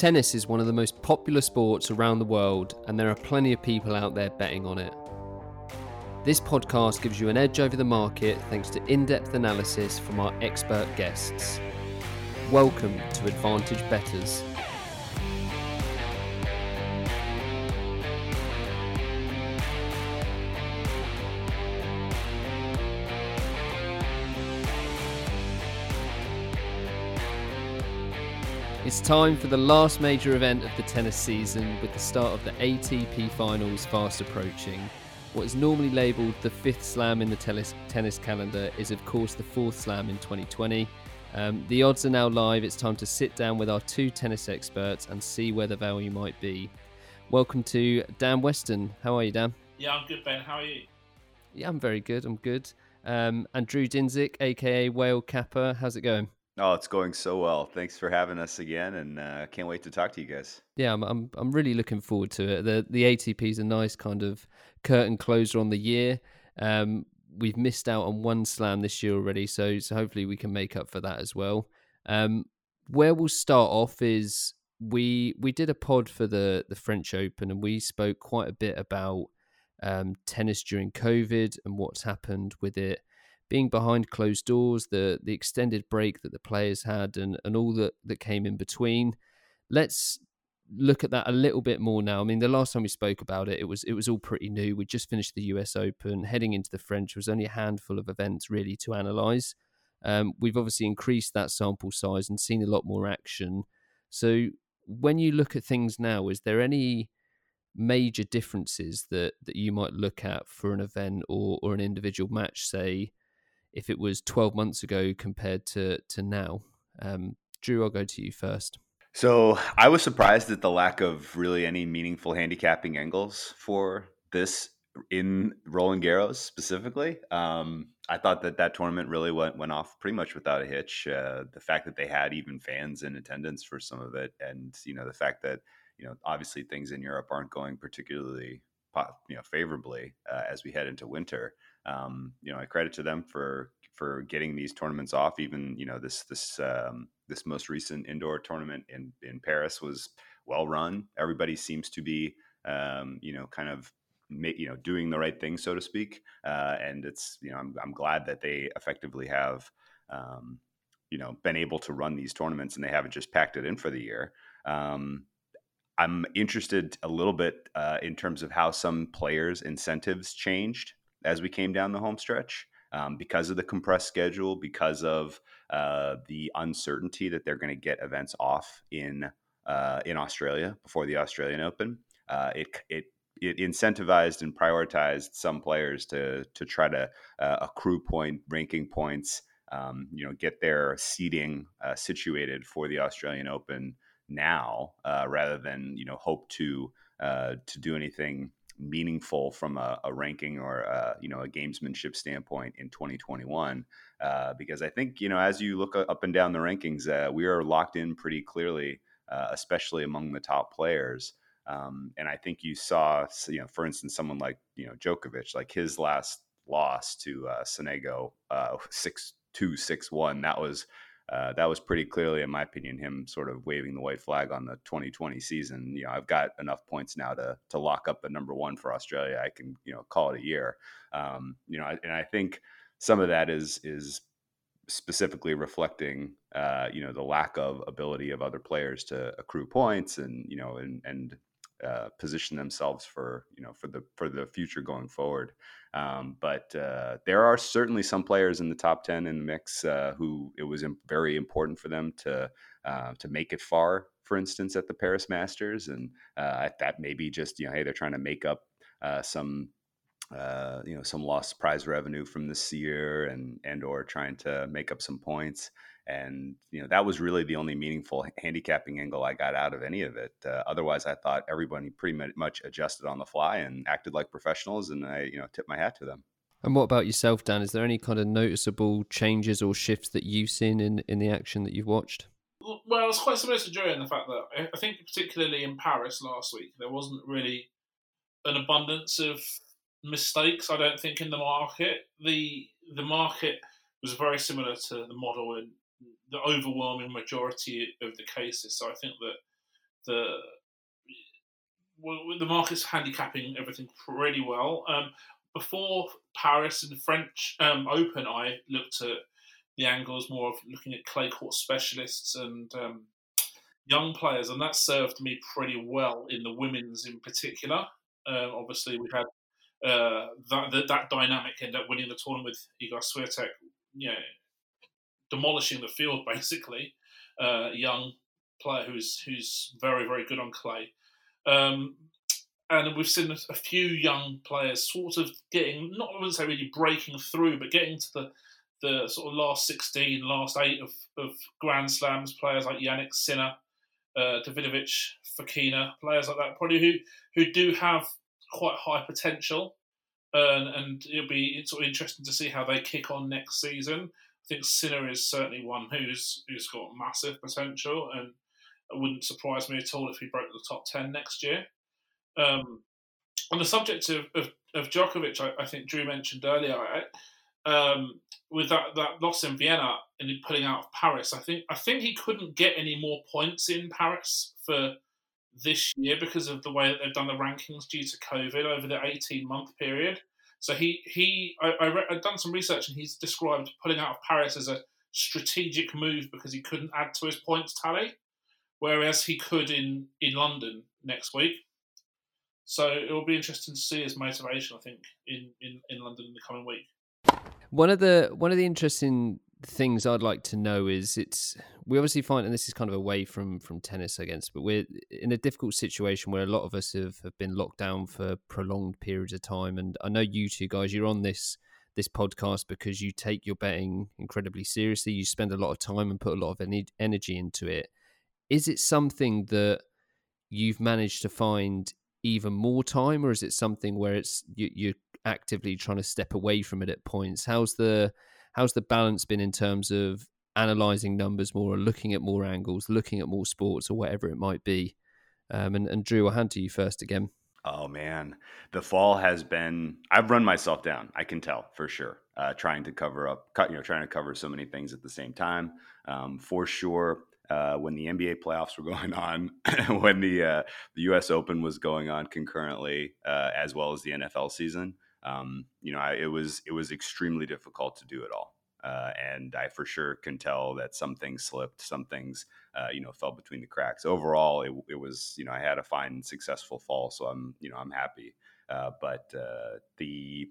Tennis is one of the most popular sports around the world, and there are plenty of people out there betting on it. This podcast gives you an edge over the market thanks to in depth analysis from our expert guests. Welcome to Advantage Bettors. It's time for the last major event of the tennis season with the start of the ATP finals fast approaching. What is normally labelled the fifth slam in the tennis, tennis calendar is, of course, the fourth slam in 2020. Um, the odds are now live. It's time to sit down with our two tennis experts and see where the value might be. Welcome to Dan Weston. How are you, Dan? Yeah, I'm good, Ben. How are you? Yeah, I'm very good. I'm good. Um, and Drew Dinsick, aka Whale Capper. How's it going? Oh, it's going so well. Thanks for having us again, and uh, can't wait to talk to you guys. Yeah, I'm, I'm I'm really looking forward to it. The the ATP is a nice kind of curtain closer on the year. Um, we've missed out on one slam this year already, so so hopefully we can make up for that as well. Um, where we'll start off is we we did a pod for the the French Open, and we spoke quite a bit about um, tennis during COVID and what's happened with it being behind closed doors, the the extended break that the players had, and and all that that came in between. Let's look at that a little bit more now. I mean, the last time we spoke about it, it was it was all pretty new. We just finished the U.S. Open, heading into the French. There was only a handful of events really to analyze. Um, we've obviously increased that sample size and seen a lot more action. So when you look at things now, is there any major differences that that you might look at for an event or or an individual match, say? If it was 12 months ago compared to to now. Um, Drew, I'll go to you first. So I was surprised at the lack of really any meaningful handicapping angles for this in Roland Garros specifically. Um, I thought that that tournament really went went off pretty much without a hitch. Uh, the fact that they had even fans in attendance for some of it, and you know the fact that you know obviously things in Europe aren't going particularly you know favorably uh, as we head into winter um, you know, I credit to them for for getting these tournaments off. Even you know this this um, this most recent indoor tournament in in Paris was well run. Everybody seems to be um, you know kind of you know doing the right thing, so to speak. Uh, and it's you know I'm I'm glad that they effectively have um, you know been able to run these tournaments and they haven't just packed it in for the year. Um, I'm interested a little bit uh, in terms of how some players' incentives changed as we came down the home stretch um, because of the compressed schedule, because of uh, the uncertainty that they're going to get events off in uh, in Australia before the Australian Open. Uh, it it it incentivized and prioritized some players to to try to uh, accrue point ranking points. Um, you know, get their seating uh, situated for the Australian Open now, uh, rather than you know hope to to do anything meaningful from a, a ranking or a, you know a gamesmanship standpoint in 2021 uh, because I think you know as you look up and down the rankings uh, we are locked in pretty clearly uh, especially among the top players um, and I think you saw you know for instance someone like you know Djokovic like his last loss to uh, Sonego uh, six two six one that was uh, that was pretty clearly, in my opinion, him sort of waving the white flag on the 2020 season. You know, I've got enough points now to to lock up the number one for Australia. I can you know call it a year. Um, you know, and I think some of that is is specifically reflecting uh, you know the lack of ability of other players to accrue points and you know and and uh, position themselves for you know for the for the future going forward. Um, but uh, there are certainly some players in the top ten in the mix uh, who it was very important for them to uh, to make it far. For instance, at the Paris Masters, and uh, that may be just you know hey they're trying to make up uh, some uh, you know some lost prize revenue from this year and and or trying to make up some points and you know that was really the only meaningful handicapping angle I got out of any of it. Uh, otherwise, I thought everybody pretty much adjusted on the fly and acted like professionals, and I you know tip my hat to them. And what about yourself, Dan? Is there any kind of noticeable changes or shifts that you've seen in in the action that you've watched? Well, it's quite similar to Joe in the fact that I think particularly in Paris last week there wasn't really an abundance of mistakes. I don't think in the market the the market was very similar to the model in the overwhelming majority of the cases. So I think that the well, the market's handicapping everything pretty well. Um, before Paris and the French um, Open, I looked at the angles more of looking at clay court specialists and um, young players, and that served me pretty well in the women's in particular. Um, obviously, we had uh, that, that, that dynamic end up winning the tournament with Iga Swiatek, know, demolishing the field basically. Uh, young player who's who's very very good on clay. Um, and we've seen a few young players sort of getting, not I wouldn't say really breaking through, but getting to the the sort of last 16, last eight of, of Grand Slams, players like Jannik Sinner, uh, Davidovich, Fokina, players like that, probably who, who do have quite high potential. And, and it'll be sort of interesting to see how they kick on next season. I think Sinner is certainly one who's who's got massive potential, and it wouldn't surprise me at all if he broke the top ten next year. Um, on the subject of, of, of Djokovic, I, I, think Drew mentioned earlier, um, with that, that loss in Vienna and pulling out of Paris, I think I think he couldn't get any more points in Paris for this year because of the way that they've done the rankings due to COVID over the 18 month period. So he he I, I re- I've done some research and he's described pulling out of Paris as a strategic move because he couldn't add to his points tally, whereas he could in in London next week. So it will be interesting to see his motivation. I think in, in, in London in the coming week. One of the one of the interesting things I'd like to know is it's we obviously find and this is kind of away from from tennis I guess but we're in a difficult situation where a lot of us have, have been locked down for prolonged periods of time. And I know you two guys you're on this this podcast because you take your betting incredibly seriously. You spend a lot of time and put a lot of energy into it. Is it something that you've managed to find even more time, or is it something where it's you, you're actively trying to step away from it at points? How's the how's the balance been in terms of analyzing numbers more, or looking at more angles, looking at more sports, or whatever it might be? Um, and, and Drew, I'll hand to you first again. Oh man, the fall has been. I've run myself down. I can tell for sure. Uh, trying to cover up, you know, trying to cover so many things at the same time. Um, for sure, uh, when the NBA playoffs were going on, when the uh, the U.S. Open was going on concurrently, uh, as well as the NFL season. Um, you know, I, it was it was extremely difficult to do it all, uh, and I for sure can tell that some things slipped, some things uh, you know fell between the cracks. Overall, it, it, was you know I had a fine, successful fall, so I'm you know I'm happy. Uh, but the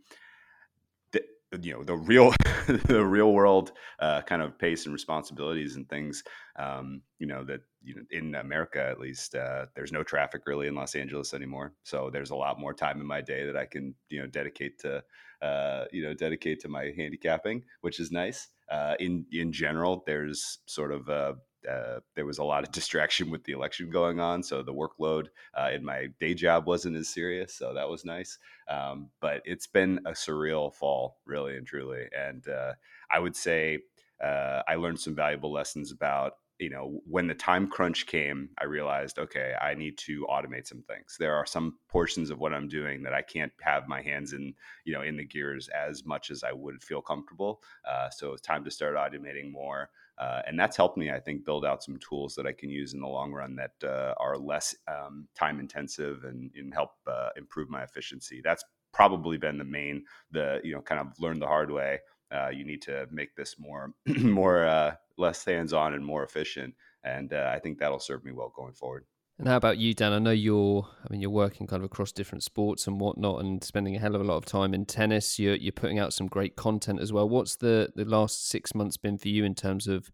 you know the real the real world uh, kind of pace and responsibilities and things um, you know that you know in america at least uh, there's no traffic really in los angeles anymore. So there's a lot more time in my day that i can you know dedicate to uh, you know dedicate to my handicapping which is nice. Uh, in in general there's sort of a uh, there was a lot of distraction with the election going on, so the workload uh, in my day job wasn't as serious. So that was nice. Um, but it's been a surreal fall, really and truly. And uh, I would say uh, I learned some valuable lessons about you know when the time crunch came i realized okay i need to automate some things there are some portions of what i'm doing that i can't have my hands in you know in the gears as much as i would feel comfortable uh, so it's time to start automating more uh, and that's helped me, I think, build out some tools that I can use in the long run that uh, are less um, time intensive and, and help uh, improve my efficiency. That's probably been the main, the you know, kind of learn the hard way. Uh, you need to make this more, more uh, less hands on and more efficient, and uh, I think that'll serve me well going forward. And how about you, Dan? I know you're, I mean, you're working kind of across different sports and whatnot, and spending a hell of a lot of time in tennis. You're you're putting out some great content as well. What's the the last six months been for you in terms of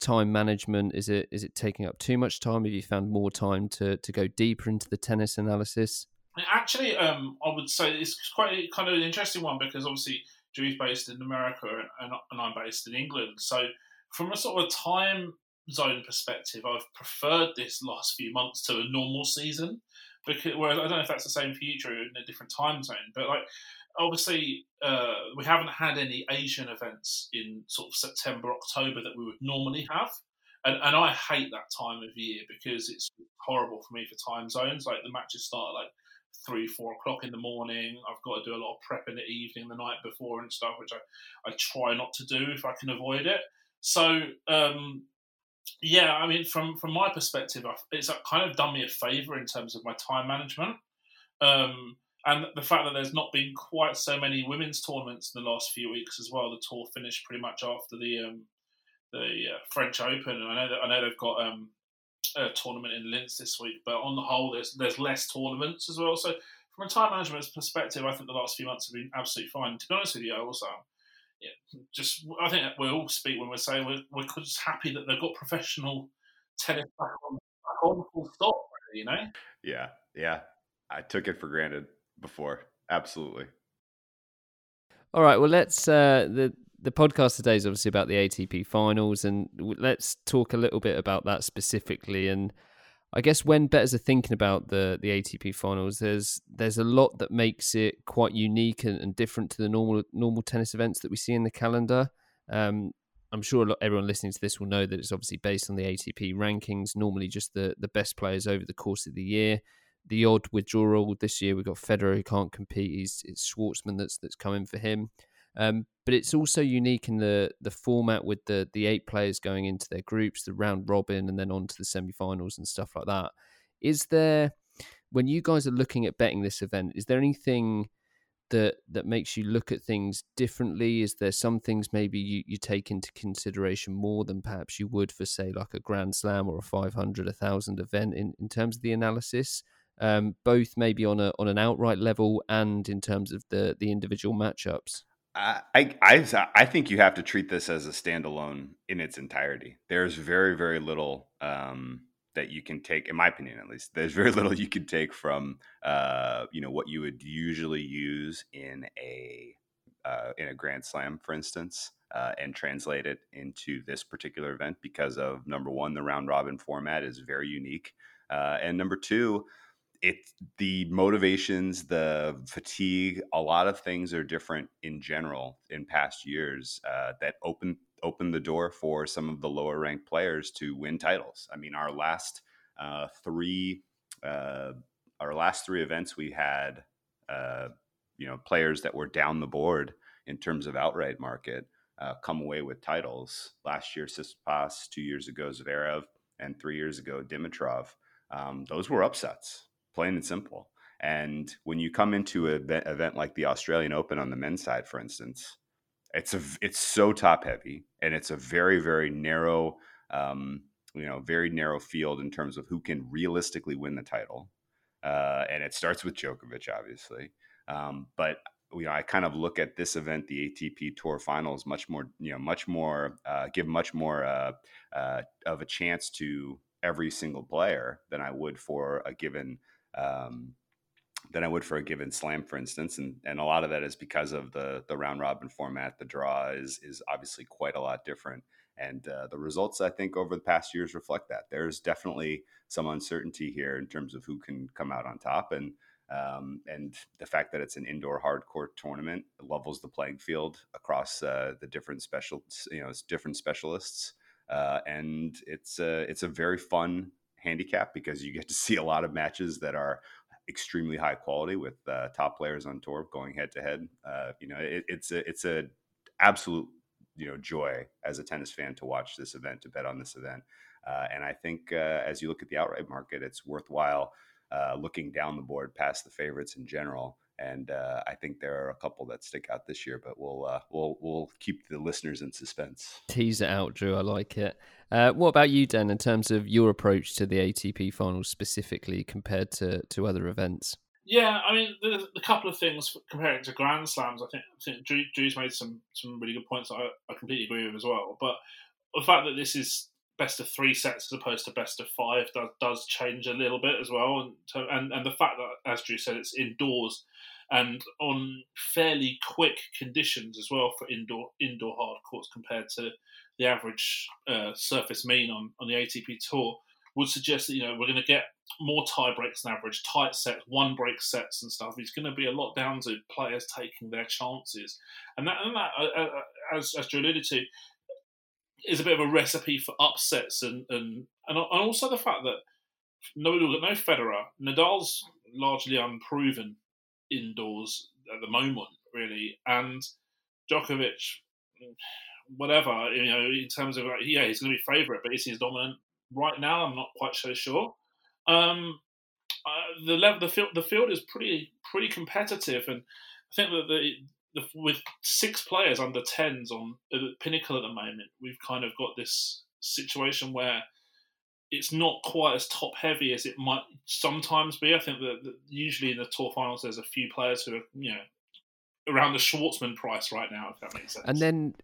time management? Is it is it taking up too much time? Have you found more time to to go deeper into the tennis analysis? Actually, um, I would say it's quite kind of an interesting one because obviously Drew's based in America and, and I'm based in England. So from a sort of time zone perspective, I've preferred this last few months to a normal season. Because whereas I don't know if that's the same for you, Drew, in a different time zone, but like obviously uh, we haven't had any Asian events in sort of September, October that we would normally have. And, and I hate that time of year because it's horrible for me for time zones. Like the matches start at like three, four o'clock in the morning. I've got to do a lot of prep in the evening, the night before, and stuff, which I, I try not to do if I can avoid it. So um, yeah, I mean, from from my perspective, it's kind of done me a favour in terms of my time management, um, and the fact that there's not been quite so many women's tournaments in the last few weeks as well. The tour finished pretty much after the um, the uh, French Open, and I know that I know they've got um, a tournament in Linz this week, but on the whole, there's there's less tournaments as well. So from a time management perspective, I think the last few months have been absolutely fine. To be honest with you, I also yeah, just I think we all speak when we say we're, we're just happy that they've got professional tennis back on, back on full stop. You know? Yeah, yeah. I took it for granted before. Absolutely. All right. Well, let's uh, the the podcast today is obviously about the ATP finals, and let's talk a little bit about that specifically. And I guess when bettors are thinking about the the ATP finals, there's there's a lot that makes it quite unique and, and different to the normal normal tennis events that we see in the calendar. Um, I'm sure lot, everyone listening to this will know that it's obviously based on the ATP rankings. Normally, just the the best players over the course of the year. The odd withdrawal this year, we've got Federer who can't compete. He's it's Schwartzman that's that's coming for him. Um, but it's also unique in the the format with the the eight players going into their groups, the round robin, and then on to the semi-finals and stuff like that. Is there, when you guys are looking at betting this event, is there anything that that makes you look at things differently? Is there some things maybe you, you take into consideration more than perhaps you would for say like a Grand Slam or a 500, a thousand event in, in terms of the analysis? Um, both maybe on a on an outright level and in terms of the the individual matchups. I, I I think you have to treat this as a standalone in its entirety. There's very very little um, that you can take, in my opinion at least. There's very little you can take from uh, you know what you would usually use in a uh, in a Grand Slam, for instance, uh, and translate it into this particular event because of number one, the round robin format is very unique, uh, and number two the motivations, the fatigue, a lot of things are different in general in past years uh, that open open the door for some of the lower ranked players to win titles. I mean, our last uh, three uh, our last three events we had uh, you know players that were down the board in terms of outright market uh, come away with titles. Last year, Tsitsipas, two years ago Zverev, and three years ago Dimitrov. Um, those were upsets plain and simple. And when you come into an event, event like the Australian Open on the men's side, for instance, it's a it's so top heavy and it's a very very narrow um, you know very narrow field in terms of who can realistically win the title. Uh, and it starts with Djokovic, obviously. Um, but you know, I kind of look at this event, the ATP Tour Finals, much more, you know, much more, uh, give much more uh, uh, of a chance to every single player than I would for a given um, than I would for a given slam, for instance. And and a lot of that is because of the the round robin format. The draw is is obviously quite a lot different. And uh, the results, I think, over the past years reflect that. There's definitely some uncertainty here in terms of who can come out on top, and um, and the fact that it's an indoor hard court tournament levels the playing field across uh, the different special, you know, different specialists, uh, and it's a it's a very fun handicap because you get to see a lot of matches that are extremely high quality with uh, top players on tour going head to head. Uh, you know, it, it's a it's a absolute you know joy as a tennis fan to watch this event to bet on this event. Uh, and I think uh, as you look at the outright market, it's worthwhile uh, looking down the board past the favorites in general and uh, I think there are a couple that stick out this year, but we'll uh, we'll we'll keep the listeners in suspense. Tease it out, Drew. I like it. Uh, what about you, Dan? In terms of your approach to the ATP finals specifically compared to to other events? Yeah, I mean, the, the couple of things comparing to Grand Slams, I think, I think Drew, Drew's made some some really good points. I, I completely agree with as well. But the fact that this is best of three sets as opposed to best of five does, does change a little bit as well. And, to, and and the fact that, as Drew said, it's indoors and on fairly quick conditions as well for indoor indoor hard courts compared to the average uh, surface mean on, on the ATP tour would suggest that you know we're going to get more tie breaks than average, tight sets, one break sets and stuff. It's going to be a lot down to players taking their chances, and that, and that uh, uh, as as Drew alluded to, is a bit of a recipe for upsets and and and, also the fact that no no Federer, Nadal's largely unproven indoors at the moment, really, and Djokovic. whatever. You know, in terms of like, yeah, he's going to be favourite, but is he dominant right now? I'm not quite so sure. Um, uh, the level, the field, the field is pretty pretty competitive, and I think that the with six players under tens on the pinnacle at the moment, we've kind of got this situation where it's not quite as top heavy as it might sometimes be. I think that, that, usually in the tour finals, there's a few players who are you know around the Schwartzman price right now, if that makes sense. And then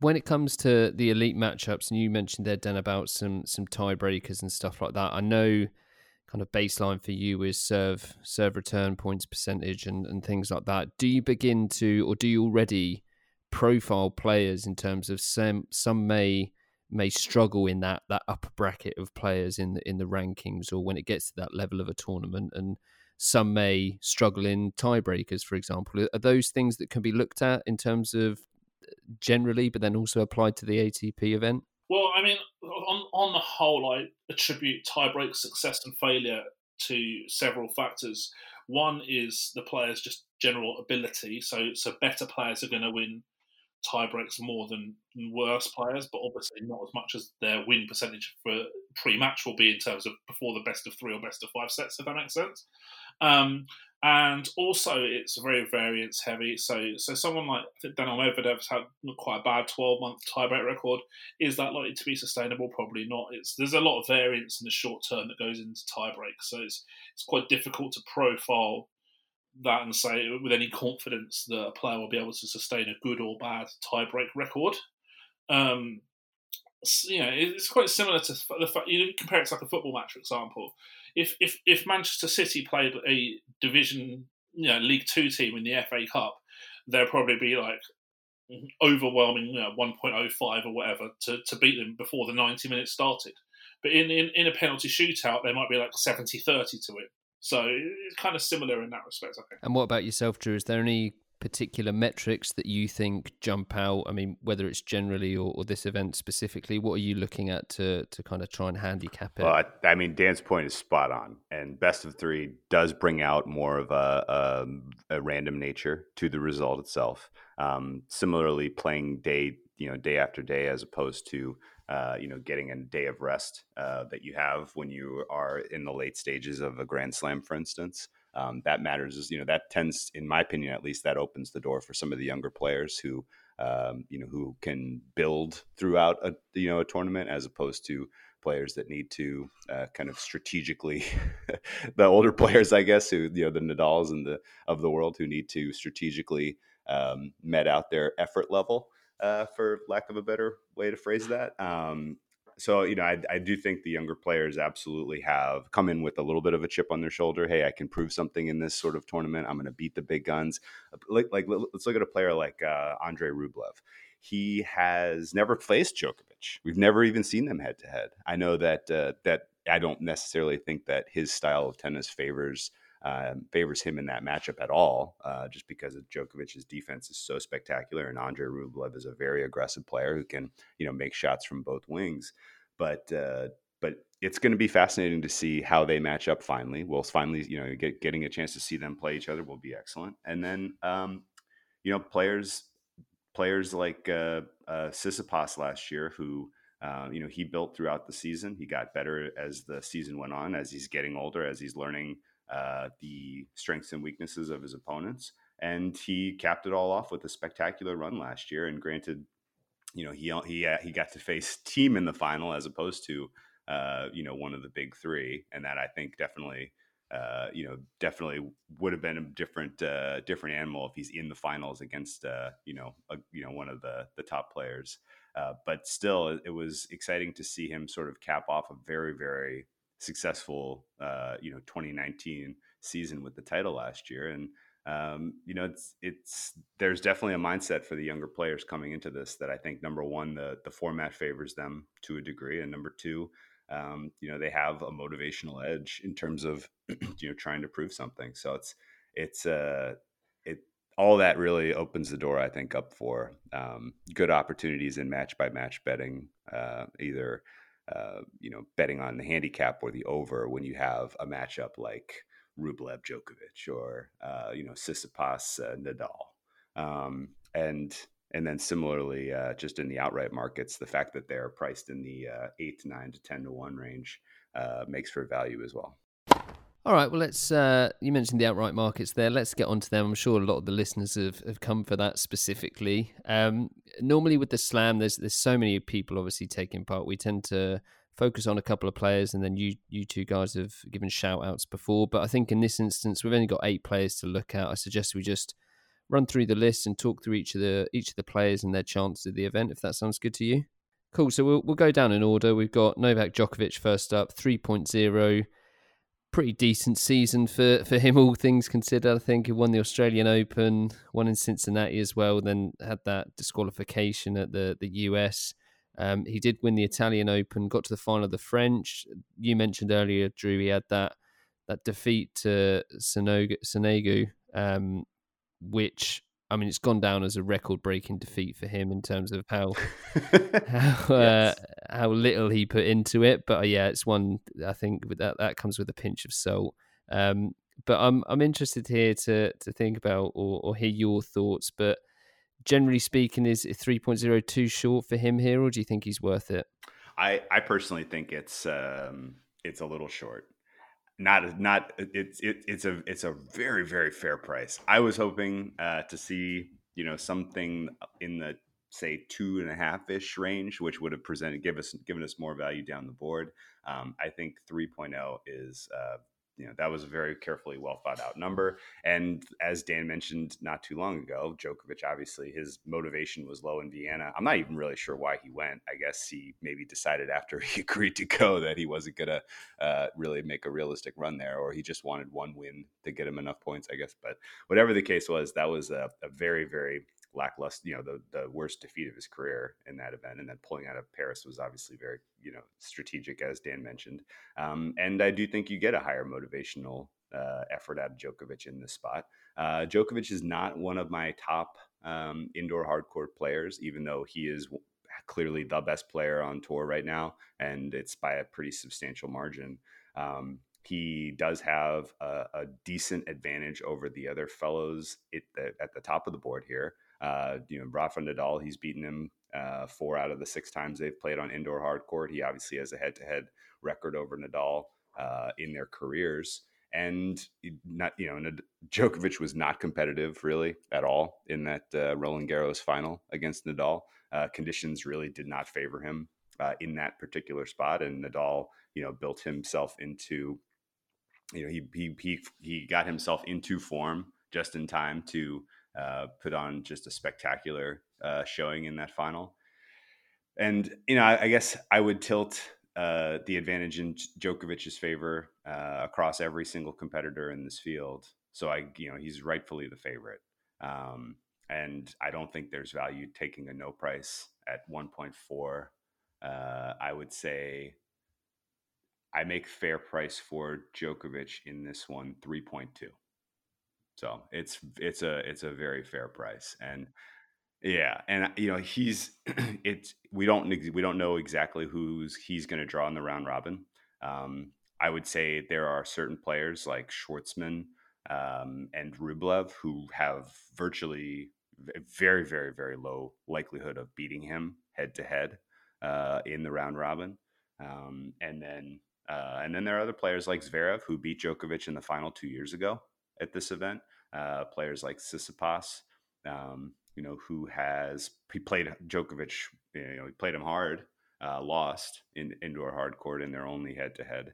when it comes to the elite matchups, and you mentioned there, Dan, about some some tiebreakers and stuff like that. I know kind of baseline for you is serve serve return points percentage and, and things like that. Do you begin to, or do you already profile players in terms of some some may may struggle in that that upper bracket of players in the in the rankings or when it gets to that level of a tournament and some may struggle in tiebreakers for example are those things that can be looked at in terms of uh, generally but then also applied to the ATP event well i mean on on the whole i attribute tiebreak success and failure to several factors one is the players just general ability so so better players are going to win tiebreaks more than worse players, but obviously not as much as their win percentage for pre-match will be in terms of before the best of three or best of five sets, if that makes sense. Um, and also, it's very variance heavy. So, so someone like Daniil Medvedev's had quite a bad twelve month tiebreak record. Is that likely to be sustainable? Probably not. It's there's a lot of variance in the short term that goes into tiebreak, so it's it's quite difficult to profile that and say with any confidence that a player will be able to sustain a good or bad tiebreak record. Um, you know, it's quite similar to the fact you compare it to like a football match, for example. If if if Manchester City played a division, you know, League Two team in the FA Cup, there'd probably be like overwhelming, you know, one point oh five or whatever to, to beat them before the ninety minutes started. But in, in, in a penalty shootout, there might be like 70-30 to it. So it's kind of similar in that respect, I think. And what about yourself, Drew? Is there any particular metrics that you think jump out? I mean, whether it's generally or, or this event specifically, what are you looking at to to kind of try and handicap it? Well, I, I mean, Dan's point is spot on, and best of three does bring out more of a, a, um, a random nature to the result itself. Um, similarly, playing day you know day after day as opposed to uh, you know, getting a day of rest uh, that you have when you are in the late stages of a Grand Slam, for instance. Um, that matters. Is you know that tends, in my opinion, at least, that opens the door for some of the younger players who, um, you know, who can build throughout a you know a tournament as opposed to players that need to uh, kind of strategically the older players i guess who you know the nadals and the of the world who need to strategically um, met out their effort level uh, for lack of a better way to phrase that. Um, so you know, I, I, do think the younger players absolutely have come in with a little bit of a chip on their shoulder. Hey, I can prove something in this sort of tournament. I'm going to beat the big guns. Like, like let's look at a player like uh, Andre Rublev. He has never faced Djokovic. We've never even seen them head to head. I know that uh, that I don't necessarily think that his style of tennis favors um, favors him in that matchup at all, uh, just because of Djokovic's defense is so spectacular, and Andre Rublev is a very aggressive player who can you know make shots from both wings. But uh, but it's going to be fascinating to see how they match up. Finally, we'll finally you know get, getting a chance to see them play each other will be excellent, and then um, you know players players like uh, uh, last year who. Uh, you know, he built throughout the season. He got better as the season went on, as he's getting older, as he's learning uh, the strengths and weaknesses of his opponents. And he capped it all off with a spectacular run last year. And granted, you know, he he uh, he got to face Thiem in the final as opposed to uh, you know one of the big three, and that I think definitely. Uh, you know, definitely would have been a different, different animal if he's in the finals against, you know, a, you know, one of the the top players. But still, it was exciting to see him sort of cap off a very, very successful, uh, you know, 2019 season with the title last year. And, um, you know, it's, it's, there's definitely a mindset for the younger players coming into this that I think number one, the, the format favors them to a degree. And number two, um, you know, they have a motivational edge in terms of, you know, trying to prove something. So it's, it's, uh, it, all that really opens the door, I think, up for um, good opportunities in match by match betting, uh, either uh, you know, betting on the handicap or the over when you have a matchup like Rublev Djokovic or, uh, you know, Tsitsipas uh, Nadal. Um, and, and then similarly, uh, just in the outright markets, the fact that they're priced in the uh, eight to nine to ten to one range uh, makes for value as well. All right, well, let's. Uh, you mentioned the outright markets there. Let's get onto them. I'm sure a lot of the listeners have, have come for that specifically. Um, normally, with the slam, there's there's so many people obviously taking part. We tend to focus on a couple of players, and then you you two guys have given shout outs before. But I think in this instance, we've only got eight players to look at. I suggest we just run through the list and talk through each of the each of the players and their chances of the event. If that sounds good to you. Cool. So we'll we'll go down in order. We've got Novak Djokovic first up, 3.0. Pretty decent season for, for him, all things considered. I think he won the Australian Open, won in Cincinnati as well, then had that disqualification at the, the US. Um, he did win the Italian Open, got to the final of the French. You mentioned earlier, Drew, he had that that defeat to Sonego, um, which I mean, it's gone down as a record-breaking defeat for him in terms of how how, uh, yes. how little he put into it. But uh, yeah, it's one I think that that comes with a pinch of salt. Um, but I'm I'm interested here to to think about or, or hear your thoughts. But generally speaking, is 3.0 too short for him here, or do you think he's worth it? I I personally think it's um, it's a little short not not it's it, it's a it's a very very fair price. I was hoping uh, to see you know something in the say two and a half ish range, which would have presented give us given us more value down the board. Um, I think 3.0 is uh, you know that was a very carefully well thought out number. And as dan mentioned not too long ago djokovic obviously his motivation was low in vienna. I'm not even really sure why he went. I guess he maybe decided after he agreed to go that he wasn't going to uh, really make a realistic run there or he just wanted one win to get him enough points i guess. But whatever the case was that was a, a very very lackluster, you know, the the worst defeat of his career in that event, and then pulling out of Paris was obviously very, you know, strategic, as Dan mentioned. Um, and I do think you get a higher motivational uh, effort out of Djokovic in this spot. Uh, Djokovic is not one of my top um, indoor hard court players, even though he is clearly the best player on tour right now, and it's by a pretty substantial margin. Um, he does have a, a, decent advantage over the other fellows at the, at the top of the board here. Uh, you know, Rafa Nadal, he's beaten him uh, four out of the six times they've played on indoor hard court. He obviously has a head-to-head record over Nadal uh, in their careers. And not, you know, Djokovic was not competitive really at all in that uh, Roland Garros final against Nadal. Uh, conditions really did not favor him uh, in that particular spot, and Nadal, you know, built himself into, you know, he he he he got himself into form just in time to uh, put on just a spectacular uh, showing in that final. And you know, I, I guess I would tilt uh, the advantage in Djokovic's favor uh, across every single competitor in this field. So I, you know, he's rightfully the favorite. Um, and I don't think there's value taking a no price at 1.4. Uh, I would say I make fair price for Djokovic in this one 3.2. So it's it's a it's a very fair price, and yeah, and you know he's it's we don't we don't know exactly who's he's going to draw in the round robin. Um, I would say there are certain players like Schwartzman um, and Rublev who have virtually very very very low likelihood of beating him head to head uh, in the round robin, um, and then uh, and then there are other players like Zverev who beat Djokovic in the final two years ago at this event. Uh, players like Tsitsipas, um, you know, who has he played Djokovic, you know, he played him hard, uh, lost in indoor hard court in their only head to head.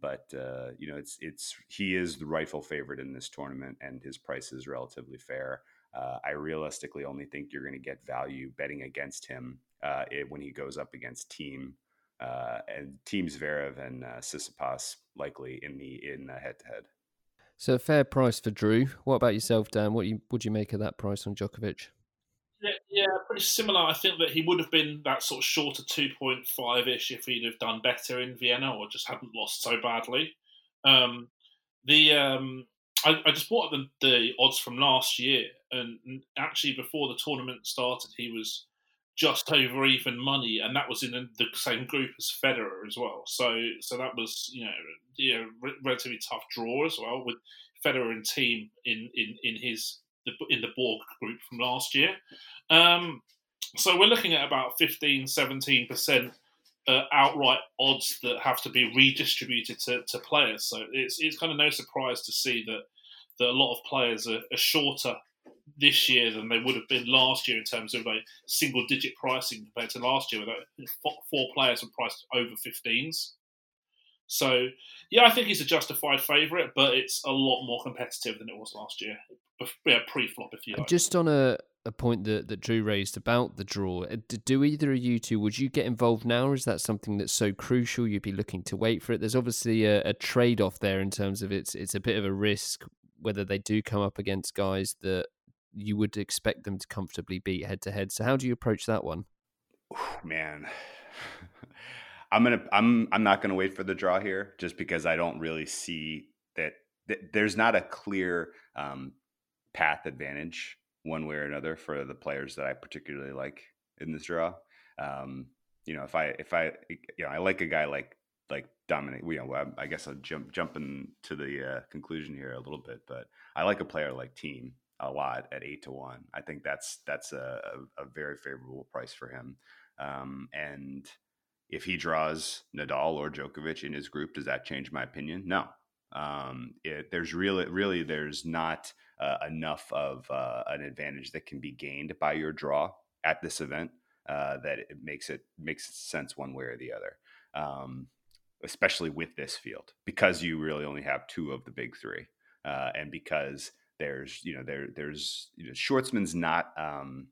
but uh, you know, it's it's he is the rightful favorite in this tournament, and his price is relatively fair. Uh, I realistically only think you're going to get value betting against him uh, it, when he goes up against Thiem uh, and Thiem Zverev and uh, Tsitsipas likely in the in the head to head. So fair price for Drew. What about yourself, Dan? What you, would you make of that price on Djokovic? Yeah, pretty similar. I think that he would have been that sort of shorter 2.5 ish if he'd have done better in Vienna or just hadn't lost so badly. Um, the um, I, I, just bought the, the odds from last year, and actually before the tournament started, he was just over even money, and that was in the same group as Federer as well. So, so that was you know, yeah, relatively tough draw as well with Federer and Thiem in in in his the in the Borg group from last year. Um, so we're looking at about 15, 17 percent uh, outright odds that have to be redistributed to, to players. So it's it's kind of no surprise to see that that a lot of players are, are shorter this year than they would have been last year in terms of like single digit pricing compared to last year, where four players were priced over 15s. So, yeah, I think he's a justified favourite, but it's a lot more competitive than it was last year. Yeah, pre-flop, if you like. Just on a, a point that, that Drew raised about the draw, uh, do either of you two, would you get involved now, or is that something that's so crucial you'd be looking to wait for it? There's obviously a, a trade-off there in terms of it's it's a bit of a risk whether they do come up against guys that you would expect them to comfortably beat head to head. So how do you approach that one? man, I'm gonna I'm I'm not gonna wait for the draw here just because I don't really see that, there's not a clear um, path advantage one way or another for the players that I particularly like in this draw. Um, you know, if I if I you know I like a guy like like Dominic. You know, I guess I'll jump jumping to the uh, conclusion here a little bit, but I like a player like Thiem a lot at eight to one. I think that's that's a, a very favorable price for him. Um, and if he draws Nadal or Djokovic in his group, does that change my opinion? No. Um, it, there's really, really, there's not uh, enough of uh, an advantage that can be gained by your draw at this event uh, that it makes it makes sense one way or the other. Um, especially with this field, because you really only have two of the big three, uh, and because there's you know there there's you know, Schwartzman's not um,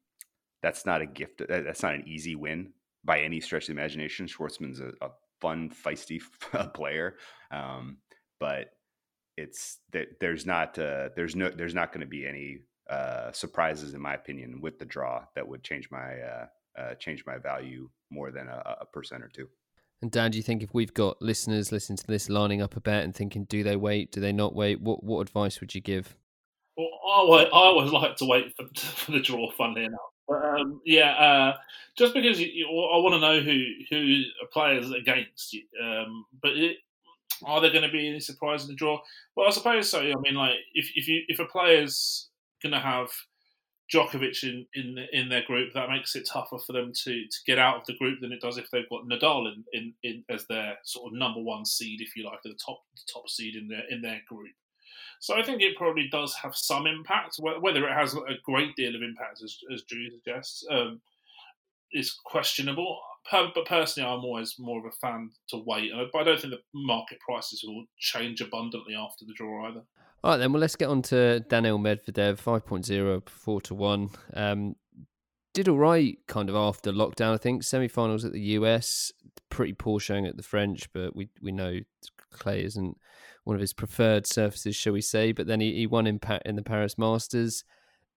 that's not a gift that's not an easy win by any stretch of the imagination. Schwartzman's a, a fun, feisty player, um, but it's that there's not uh, there's no there's not going to be any uh, surprises in my opinion with the draw that would change my uh, uh change my value more than a, a percent or two. And Dan, do you think if we've got listeners listening to this, lining up a bet and thinking, do they wait? Do they not wait? What what advice would you give? Well, I, I always like to wait for, for the draw. Funnily enough, but um, yeah, uh, just because you, you, I want to know who who a players against. Um, but it, are there going to be any surprise in the draw? Well, I suppose so. I mean, like if if you if a player's going to have Djokovic in, in in their group, that makes it tougher for them to, to get out of the group than it does if they've got Nadal in, in, in as their sort of number one seed, if you like, the top the top seed in their in their group. So I think it probably does have some impact. Whether it has a great deal of impact, as, as Drew suggests, um, is questionable. But personally, I'm always more of a fan to wait. But I don't think the market prices will change abundantly after the draw either. All right, then. Well, let's get on to Daniil Medvedev, 5.0, 4 to 1. Um, did all right kind of after lockdown, I think. Semi finals at the US, pretty poor showing at the French, but we, we know clay isn't one of his preferred surfaces, shall we say. But then he, he won in, in the Paris Masters.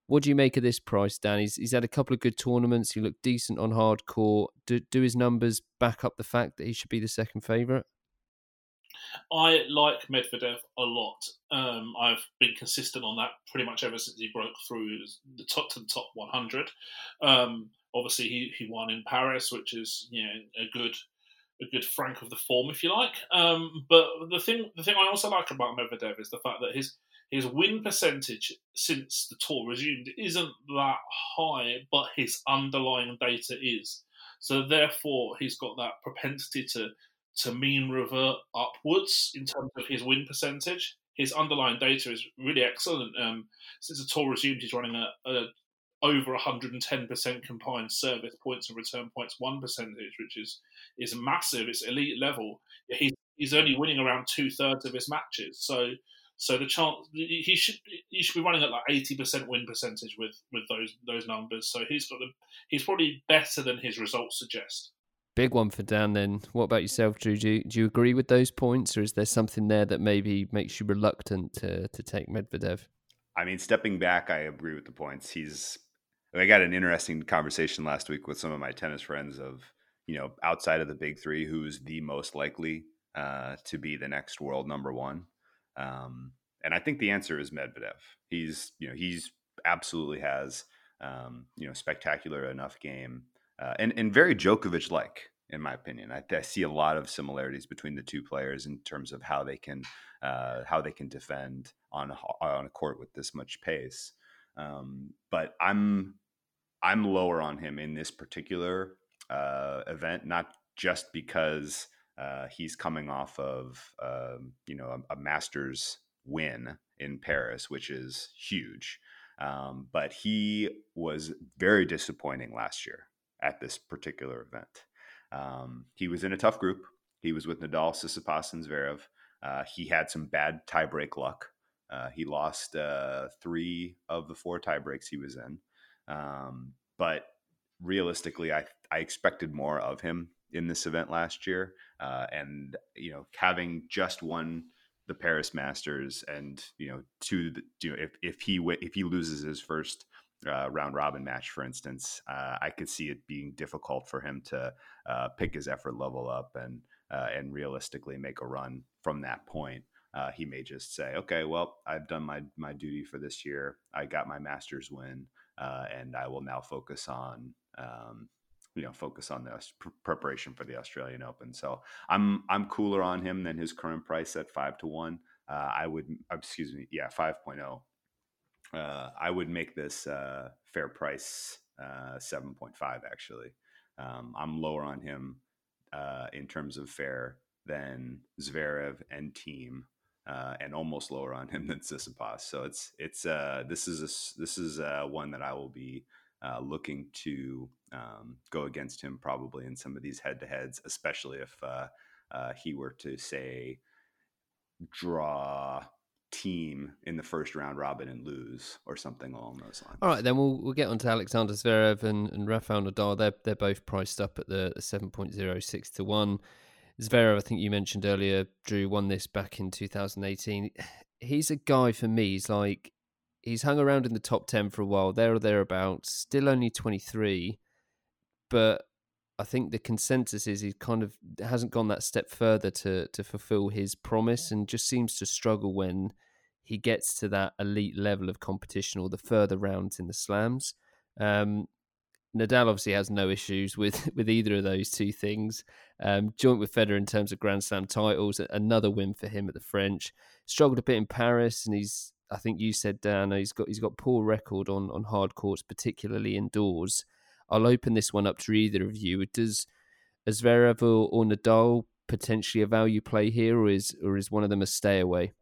What do you make of this price, Dan? He's, he's had a couple of good tournaments. He looked decent on hard court. Do, do his numbers back up the fact that he should be the second favourite? I like Medvedev a lot. Um, I've been consistent on that pretty much ever since he broke through the top to the top 100. Um, obviously, he, he won in Paris, which is you know a good a good frank of the form, if you like. Um, but the thing the thing I also like about Medvedev is the fact that his his win percentage since the tour resumed isn't that high, but his underlying data is. So therefore, he's got that propensity to to mean revert upwards in terms of his win percentage. His underlying data is really excellent. Um, since the tour resumed, he's running a, a over 110% combined service points and return points one percentage, which is is massive. It's elite level. He's he's only winning around two thirds of his matches, so so the chance he should he should be running at like 80% win percentage with with those those numbers. So he's got the he's probably better than his results suggest. Big one for Dan. Then, what about yourself, Drew? Do you, do you agree with those points, or is there something there that maybe makes you reluctant to to take Medvedev? I mean, stepping back, I agree with the points. He's. I got an interesting conversation last week with some of my tennis friends of you know outside of the big three, who's the most likely uh, to be the next world number one. Um, and I think the answer is Medvedev. He's you know he's absolutely has um, you know spectacular enough game uh, and and very Djokovic like in my opinion. I, I, see a lot of similarities between the two players in terms of how they can uh, how they can defend on on a court with this much pace. Um, but I'm I'm lower on him in this particular uh, event, not just because uh, he's coming off of um, you know a, a, Masters win in Paris, which is huge. Um, but he was very disappointing last year at this particular event. Um, he was in a tough group. He was with Nadal, Tsitsipas, and Zverev. Uh, he had some bad tiebreak luck. Uh, he lost uh, three of the four tiebreaks he was in. Um, but realistically, I I expected more of him in this event last year, uh, and you know, having just won the Paris Masters, and you know, to the, you know, if if he if he loses his first uh, round robin match, for instance, uh, I could see it being difficult for him to uh, pick his effort level up and uh, and realistically make a run from that point. Uh, he may just say, "Okay, well, I've done my my duty for this year. I got my Masters win, uh, and I will now focus on." Um, you know, focus on the preparation for the Australian Open. So I'm I'm cooler on him than his current price at five to one. I would, excuse me, yeah, 5.0 uh, I would make this uh, fair price uh, 7.5 actually. Um, I'm lower on him uh, in terms of fair than Zverev and Thiem, uh, and almost lower on him than Tsitsipas. So it's it's uh, this is a, this is one that I will be looking to um, go against him probably in some of these head to heads, especially if he were to say draw Thiem in the first round robin and lose or something along those lines. All right, then we'll we'll get on to Alexander Zverev and, and Rafael Nadal. They're they're both priced up at the, the seven point zero six to one. Zverev, I think you mentioned earlier, Drew won this back in 2018. He's a guy for me. He's like he's hung around in the top ten for a while, there or thereabouts. Still only 23, but I think the consensus is he kind of hasn't gone that step further to to fulfill his promise, and just seems to struggle when he gets to that elite level of competition or the further rounds in the slams. Um, Nadal obviously has no issues with with either of those two things. Um, joint with Federer in terms of Grand Slam titles, another win for him at the French. Struggled a bit in Paris, and he's I think you said Dan he's got he's got poor record on on hard courts, particularly indoors. I'll open this one up to either of you. Does Zverev or, Nadal potentially a value play here, or is or is one of them a stay away?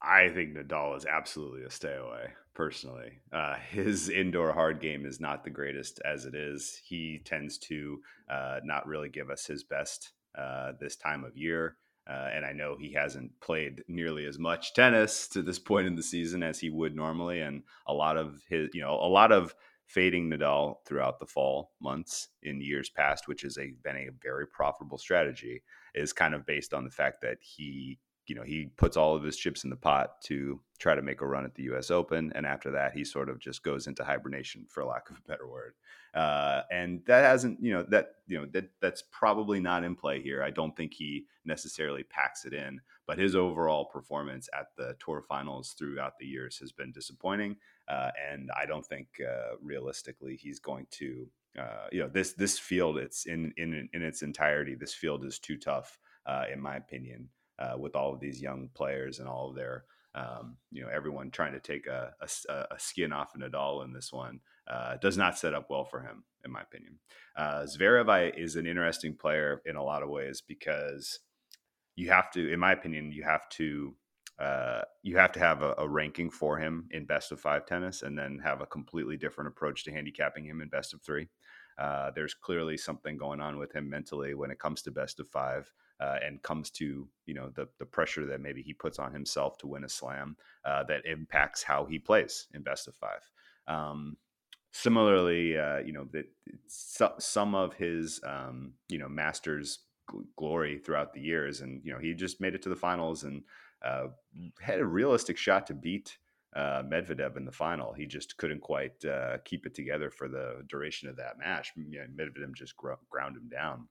I think Nadal is absolutely a stay away. Personally, uh, his indoor hard game is not the greatest as it is. He tends to uh, not really give us his best uh, this time of year. Uh, and I know he hasn't played nearly as much tennis to this point in the season as he would normally. And a lot of his, you know, a lot of fading Nadal throughout the fall months in years past, which has been a very profitable strategy, is kind of based on the fact that he, you know, he puts all of his chips in the pot to try to make a run at the U.S. Open, and after that, he sort of just goes into hibernation, for lack of a better word. Uh, and that hasn't, you know, that you know that that's probably not in play here. I don't think he necessarily packs it in, but his overall performance at the Tour Finals throughout the years has been disappointing. Uh, and I don't think uh, realistically he's going to. Uh, you know this this field it's in in in its entirety. This field is too tough, uh, in my opinion, uh, with all of these young players and all of their um, you know everyone trying to take a, a, a skin off of Nadal in this one uh, does not set up well for him, in my opinion. Uh, Zverev is an interesting player in a lot of ways because you have to, in my opinion, you have to uh, you have to have a, a, ranking for him in best of five tennis and then have a completely different approach to handicapping him in best of three. Uh, there's clearly something going on with him mentally when it comes to best of five uh, and comes to you know the the pressure that maybe he puts on himself to win a slam uh, that impacts how he plays in best of five. Um, similarly, uh, you know that some of his um, you know masters glory throughout the years, and you know he just made it to the finals and uh, had a realistic shot to beat uh, Medvedev in the final. He just couldn't quite uh, keep it together for the duration of that match. You know, Medvedev just gro- ground him down.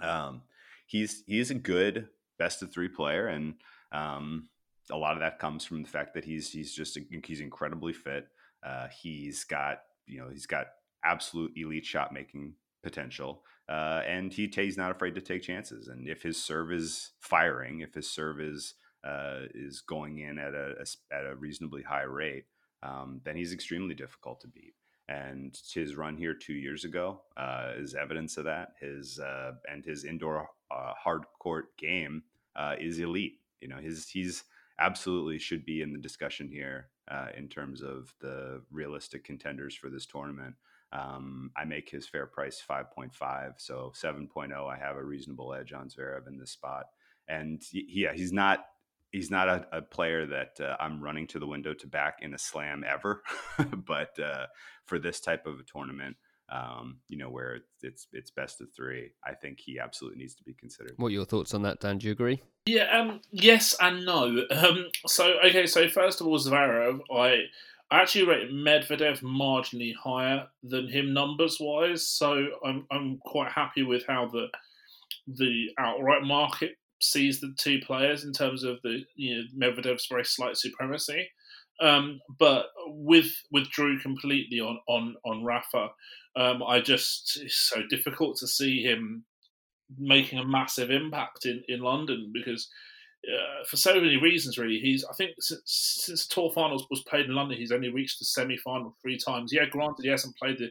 Um, he's he's a good best of three player, and um, a lot of that comes from the fact that he's he's just he's incredibly fit. Uh, he's got you know he's got absolute elite shot making potential. Uh, and he he's not afraid to take chances. And if his serve is firing, if his serve is uh, is going in at a, a, at a reasonably high rate, um, then he's extremely difficult to beat. And his run here two years ago uh, is evidence of that. His uh, and his indoor uh, hard court game uh, is elite. You know, his he's absolutely should be in the discussion here uh, in terms of the realistic contenders for this tournament. Um, I make his fair price 5.5, so 7.0. I have a reasonable edge on Zverev in this spot, and yeah, he's not he's not a, a player that uh, I'm running to the window to back in a slam ever, but uh, for this type of a tournament, um, you know, where it's it's best of three, I think he absolutely needs to be considered. What are your thoughts on that, Dan? Do you agree? Yeah, um, yes and no. Um, so okay, so first of all, Zverev, I I actually rate Medvedev marginally higher than him numbers wise, so I'm I'm quite happy with how the the outright market sees the two players in terms of the you know Medvedev's very slight supremacy. Um, but with with Drew completely on on on Rafa, um, I just it's so difficult to see him making a massive impact in, in London because uh, for so many reasons really he's I think since since the tour finals was played in London he's only reached the semi final three times. Yeah, granted he hasn't played the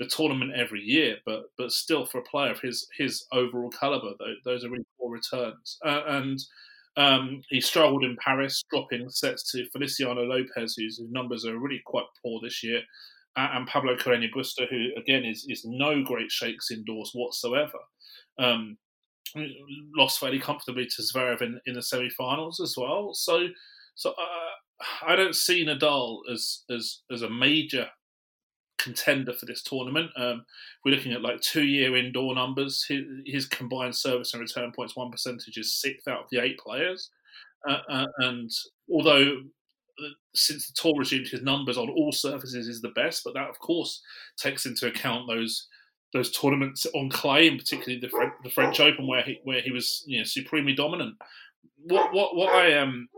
the tournament every year, but but still for a player of his his overall caliber, those are really poor returns. Uh, and um, he struggled in Paris, dropping sets to Feliciano Lopez, whose numbers are really quite poor this year, and Pablo Carreño Busta, who again is is no great shakes indoors whatsoever. Um, lost fairly comfortably to Zverev in, in the semi-finals as well. So, so uh, I don't see Nadal as as as a major contender for this tournament. Um, we're looking at like two year indoor numbers. His, his, combined service and return points one percentage is sixth out of the eight players. Uh, uh, and although uh, since the tour resumed, his numbers on all surfaces is the best, but that of course takes into account those those tournaments on clay, and particularly the, French, the French Open, where he where he was you know supremely dominant. What what what I am, um,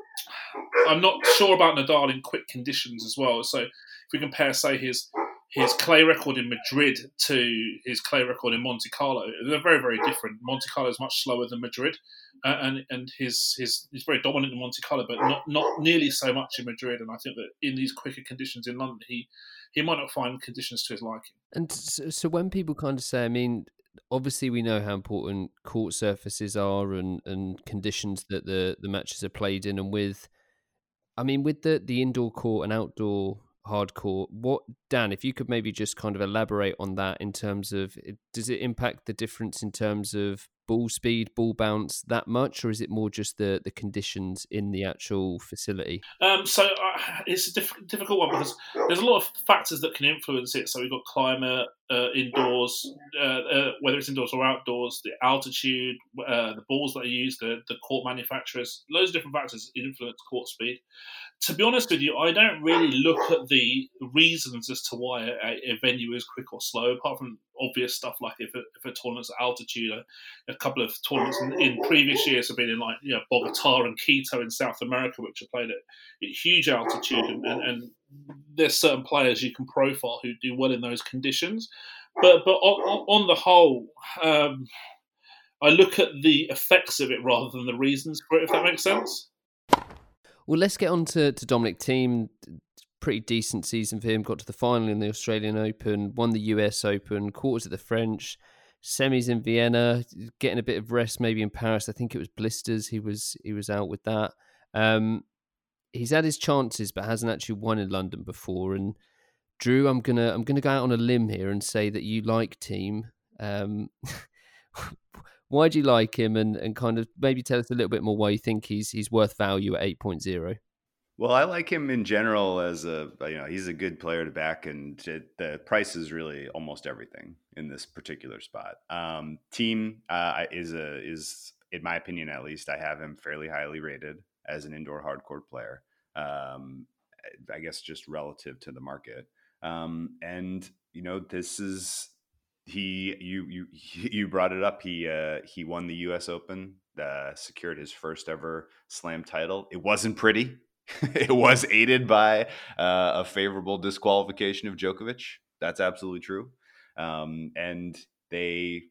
I'm not sure about Nadal in quick conditions as well. So if we compare, say, his his clay record in Madrid to his clay record in Monte Carlo. They're very, very different. Monte Carlo is much slower than Madrid, uh, and and his his he's very dominant in Monte Carlo, but not not nearly so much in Madrid. And I think that in these quicker conditions in London, he he might not find conditions to his liking. And so, so when people kind of say, I mean, obviously we know how important court surfaces are and and conditions that the the matches are played in and with. I mean, with the the indoor court and outdoor hard court. What Dan, if you could maybe just kind of elaborate on that in terms of eh, does it impact the difference in terms of ball speed, ball bounce that much, or is it more just the the conditions in the actual facility? Um, so uh, it's a diff- difficult one because there's a lot of factors that can influence it. So we've got climate, uh, indoors, uh, uh whether it's indoors or outdoors, the altitude, uh, the balls that are used, the, the court manufacturers, loads of different factors influence court speed to be honest with you, I don't really look at the reasons as to why a, a venue is quick or slow, apart from obvious stuff like if a, if a tournament's at altitude. A, a, couple of tournaments in, in, previous years have been in like you know Bogota and Quito in South America, which are played at, at huge altitude, and, and, and, there's certain players you can profile who do well in those conditions. But but on, on the whole. Um, I look at the effects of it rather than the reasons for it, if that makes sense. Well, let's get on to, to Dominic Thiem. Pretty decent season for him. Got to the final in the Australian Open, won the US Open, quarters at the French, semis in Vienna, getting a bit of rest maybe in Paris. I think it was blisters. He was he was out with that. Um, he's had his chances, but hasn't actually won in London before. And Drew, I'm gonna I'm gonna go out on a limb here and say that you like Thiem. Um, why do you like him, and, and kind of maybe tell us a little bit more why you think he's he's worth value at 8.0? Well, I like him in general as a you know he's a good player to back, and the price is really almost everything in this particular spot. Um, Thiem uh, is a is in my opinion at least I have him fairly highly rated as an indoor hard court player. Um, I guess just relative to the market, um, and you know this is he you you you brought it up. He uh, he won the U.S. Open, uh, secured his first ever Slam title. It wasn't pretty. it was aided by uh, a favorable disqualification of Djokovic. That's absolutely true. Um, and they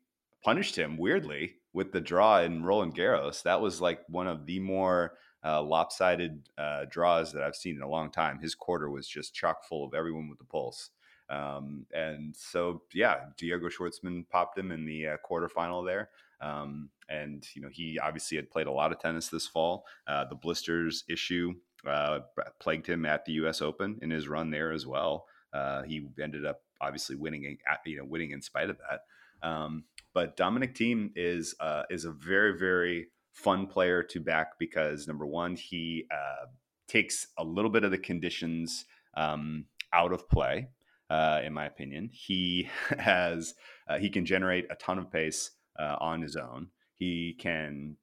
punished him weirdly with the draw in Roland Garros. That was like one of the more uh, lopsided uh, draws that I've seen in a long time. His quarter was just chock full of everyone with the pulse. Um, and so, yeah, Diego Schwartzman popped him in the uh, quarterfinal there. Um, and, you know, he obviously had played a lot of tennis this fall. Uh, the blisters issue uh, plagued him at the U.S. Open in his run there as well. Uh, he ended up obviously winning, you know, winning in spite of that. Um, but Dominic Thiem is uh, is a very very fun player to back because number one, he uh, takes a little bit of the conditions um, out of play. Uh, in my opinion, he has uh, he can generate a ton of pace on his own. He can,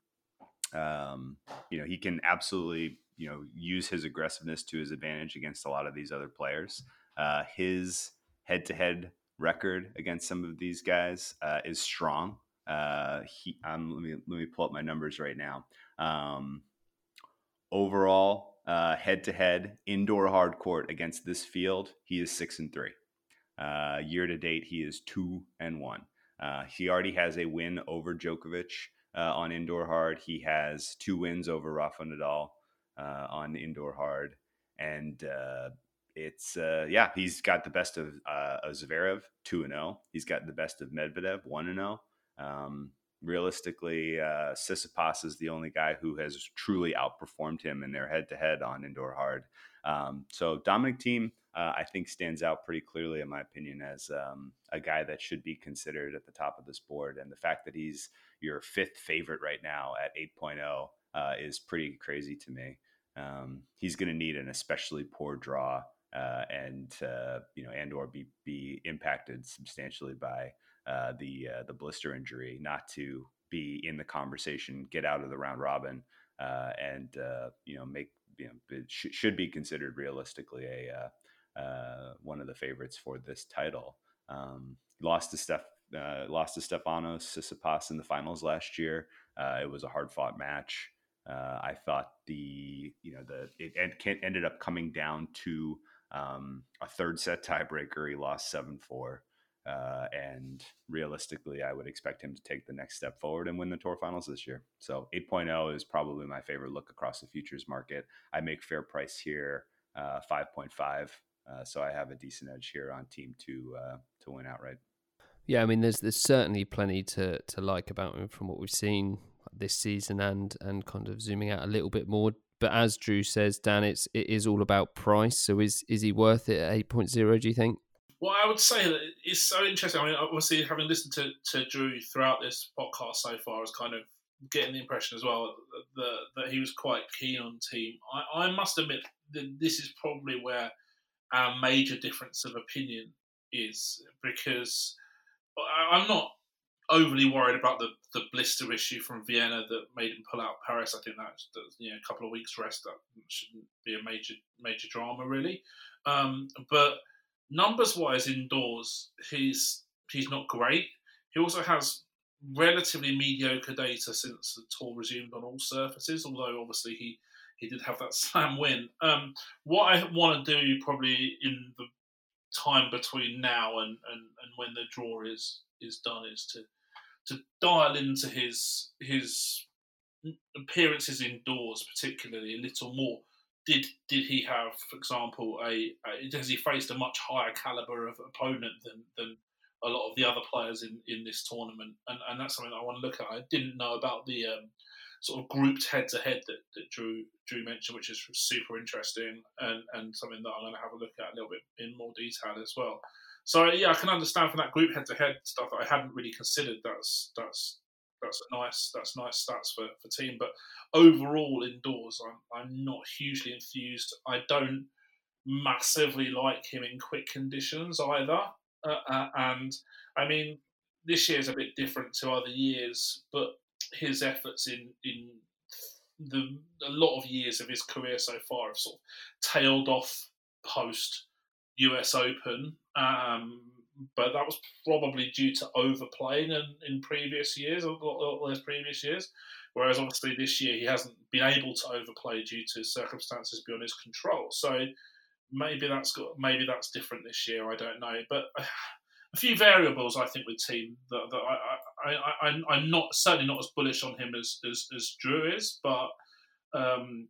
um, you know, he can absolutely you know use his aggressiveness to his advantage against a lot of these other players. Uh, his head to head record against some of these guys uh, is strong. Uh, he, um, let me let me pull up my numbers right now. Um, overall, head to head indoor hard court against this field, he is six and three. Uh, year to date, he is two and one. Uh, he already has a win over Djokovic uh, on indoor hard. He has two wins over Rafa Nadal uh, on indoor hard, and uh, it's uh, yeah, he's got the best of, uh, of Zverev, two and zero. Oh. He's got the best of Medvedev, one and zero. Oh. Um, realistically, uh, Tsitsipas is the only guy who has truly outperformed him in their head to head on indoor hard. Um, so Dominic Thiem, uh, I think, stands out pretty clearly, in my opinion, as um, a guy that should be considered at the top of this board. And the fact that he's your fifth favorite right now at 8.0 uh, is pretty crazy to me. Um, he's going to need an especially poor draw uh, and uh, you know, and or be be impacted substantially by uh, the uh, the blister injury, not to be in the conversation, get out of the round robin, uh, and uh, you know, make you know, sh- should be considered realistically a one of the favorites for this title. Um, lost to Steph. lost to Stefanos Tsitsipas in the finals last year. it was a hard fought match. I thought the you know the it ended up coming down to um, a third set tiebreaker. He lost 7 4. Uh, and realistically, I would expect him to take the next step forward and win the tour finals this year. So 8.0 is probably my favorite look across the futures market. I make fair price here, uh, 5.5. Uh, so I have a decent edge here on Thiem to uh, to win outright. Yeah, I mean, there's there's certainly plenty to, to like about him from what we've seen this season, and and kind of zooming out a little bit more but as Drew says, Dan, it's it is all about price. So is is he worth it at eight point zero? Do you think? Well, I would say that it's so interesting. I mean, obviously, having listened to, to Drew throughout this podcast so far, I was kind of getting the impression as well that, that he was quite keen on Thiem. I, I must admit that this is probably where our major difference of opinion is because I'm not overly worried about the, the blister issue from Vienna that made him pull out Paris. I think that's, that's you know a couple of weeks rest that shouldn't be a major major drama really. Um, but numbers wise indoors, he's he's not great. He also has relatively mediocre data since the tour resumed on all surfaces. Although obviously he he did have that slam win. Um, what I want to do probably in the time between now and, and, and when the draw is is done is to to dial into his his appearances indoors, particularly a little more. Did did he have, for example, a, a has he faced a much higher caliber of opponent than than a lot of the other players in, in this tournament? And and that's something I want to look at. I didn't know about the um, sort of grouped head to head that that Drew Drew mentioned, which is super interesting and and something that I'm going to have a look at a little bit in more detail as well. So yeah, I can understand from that group head to head stuff that I hadn't really considered. That's that's that's a nice that's nice stats for for Thiem. But overall indoors, I'm I'm not hugely enthused. I don't massively like him in quick conditions either. Uh, uh, and I mean, this year is a bit different to other years, but his efforts in in the a lot of years of his career so far have sort of tailed off post US Open, um, but that was probably due to overplaying in, in previous years, those previous years. Whereas obviously this year he hasn't been able to overplay due to circumstances beyond his control. So maybe that's got maybe that's different this year. I don't know, but a few variables I think with Thiem that, that I, I, I, I'm not certainly not as bullish on him as, as, as Drew is, but um,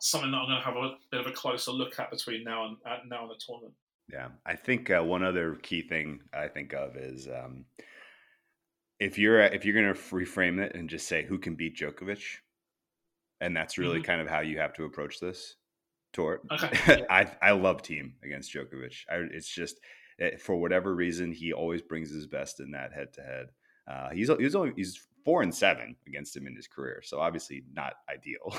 something that I'm going to have a bit of a closer look at between now and now and the tournament. Yeah, I think uh, one other key thing I think of is um, if you're if you're going to reframe it and just say who can beat Djokovic, and that's really mm-hmm. kind of how you have to approach this tour. Okay. I I love Thiem against Djokovic. I, it's just eh, for whatever reason he always brings his best in that head to head. He's he's only he's four and seven against him in his career. So obviously not ideal,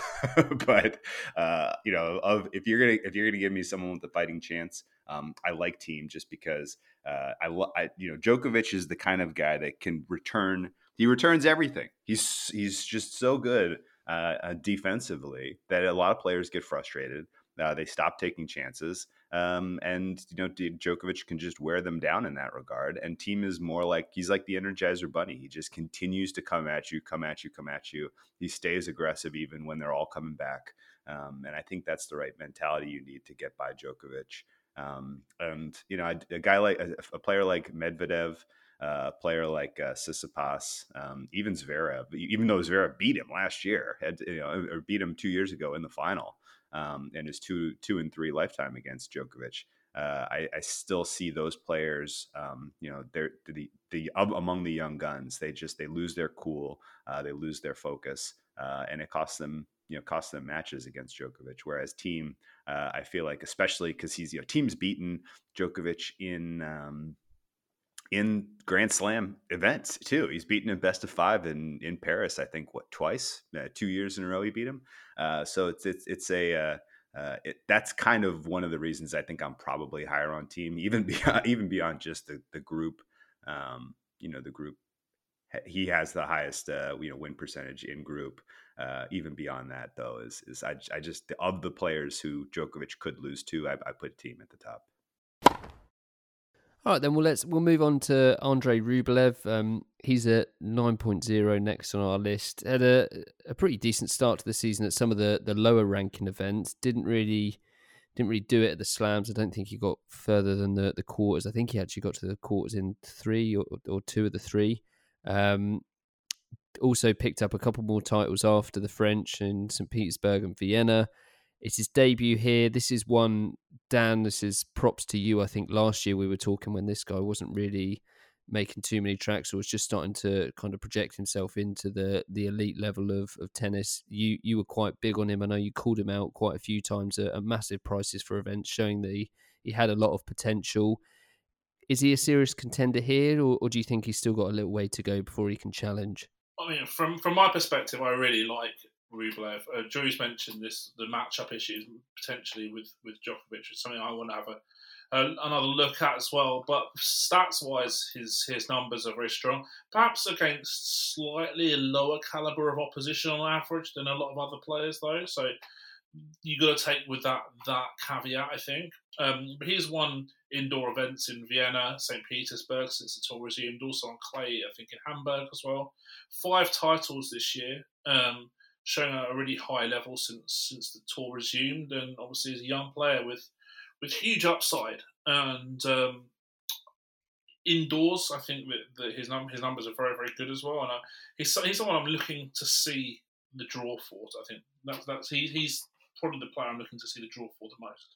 but uh, you know, of if you're gonna if you're gonna give me someone with a fighting chance, um, I like Thiem just because uh, I, I you know Djokovic is the kind of guy that can return. He returns everything. He's he's just so good uh defensively that a lot of players get frustrated. Uh, they stop taking chances. Um, and you know, Djokovic can just wear them down in that regard. And Thiem is more like he's like the Energizer Bunny. He just continues to come at you, come at you, come at you. He stays aggressive even when they're all coming back. Um, and I think that's the right mentality you need to get by Djokovic. Um, and you know, a, a guy like a, a, player like Medvedev. Uh, a player like uh, Tsitsipas, um, even Zverev, even though Zverev beat him last year, had you know, or beat him two years ago in the final, um, and his two two and three lifetime against Djokovic. Uh, I, I, still see those players. Um, you know, they're the the among the young guns. They just they lose their cool, uh, they lose their focus, uh, and it costs them you know costs them matches against Djokovic. Whereas Thiem, uh, I feel like especially because he's you know Thiem's beaten Djokovic in um, in Grand Slam events too. He's beaten him best of five in in Paris. I think what twice, uh, two years in a row he beat him. Uh, so it's it's it's a uh, uh, it, that's kind of one of the reasons I think I'm probably higher on Thiem, even beyond even beyond just the the group. Um, you know, the group he has the highest uh, you know win percentage in group. Uh, even beyond that, though, is is I, I just of the players who Djokovic could lose to, I, I put Thiem at the top. All right, then we'll let's we'll move on to Andre Rublev. Um, he's at nine point zero next on our list. Had a a pretty decent start to the season at some of the the lower ranking events. Didn't really didn't really do it at the slams. I don't think he got further than the the quarters. I think he actually got to the quarters in three or, or two of the three. Um, also picked up a couple more titles after the French in St. Petersburg and Vienna. It's his debut here. This is one, Dan, this is props to you. I think last year we were talking when this guy wasn't really making too many tracks or was just starting to kind of project himself into the the elite level of, of tennis. You you were quite big on him. I know you called him out quite a few times at, at massive prices for events, showing that he, he had a lot of potential. Is he a serious contender here, or, or do you think he's still got a little way to go before he can challenge? I mean, from from my perspective, I really like Rublev. Uh, Drew's mentioned this the matchup issues potentially with with Djokovic is something I want to have a, another look at as well. But stats wise, his his numbers are very strong. Perhaps against slightly lower caliber of opposition on average than a lot of other players, though. So you got to take with that that caveat, I think. Um, but he's won indoor events in Vienna, St. Petersburg since the tour resumed, also on clay, I think in Hamburg as well. Five titles this year. Um, showing a really high level since since the tour resumed, and obviously he's a young player with with huge upside. And um, indoors, I think that, that his num- his numbers are very very good as well. And uh, he's he's someone I'm looking to see the draw for. I think that's that's he, he's probably the player I'm looking to see the draw for the most.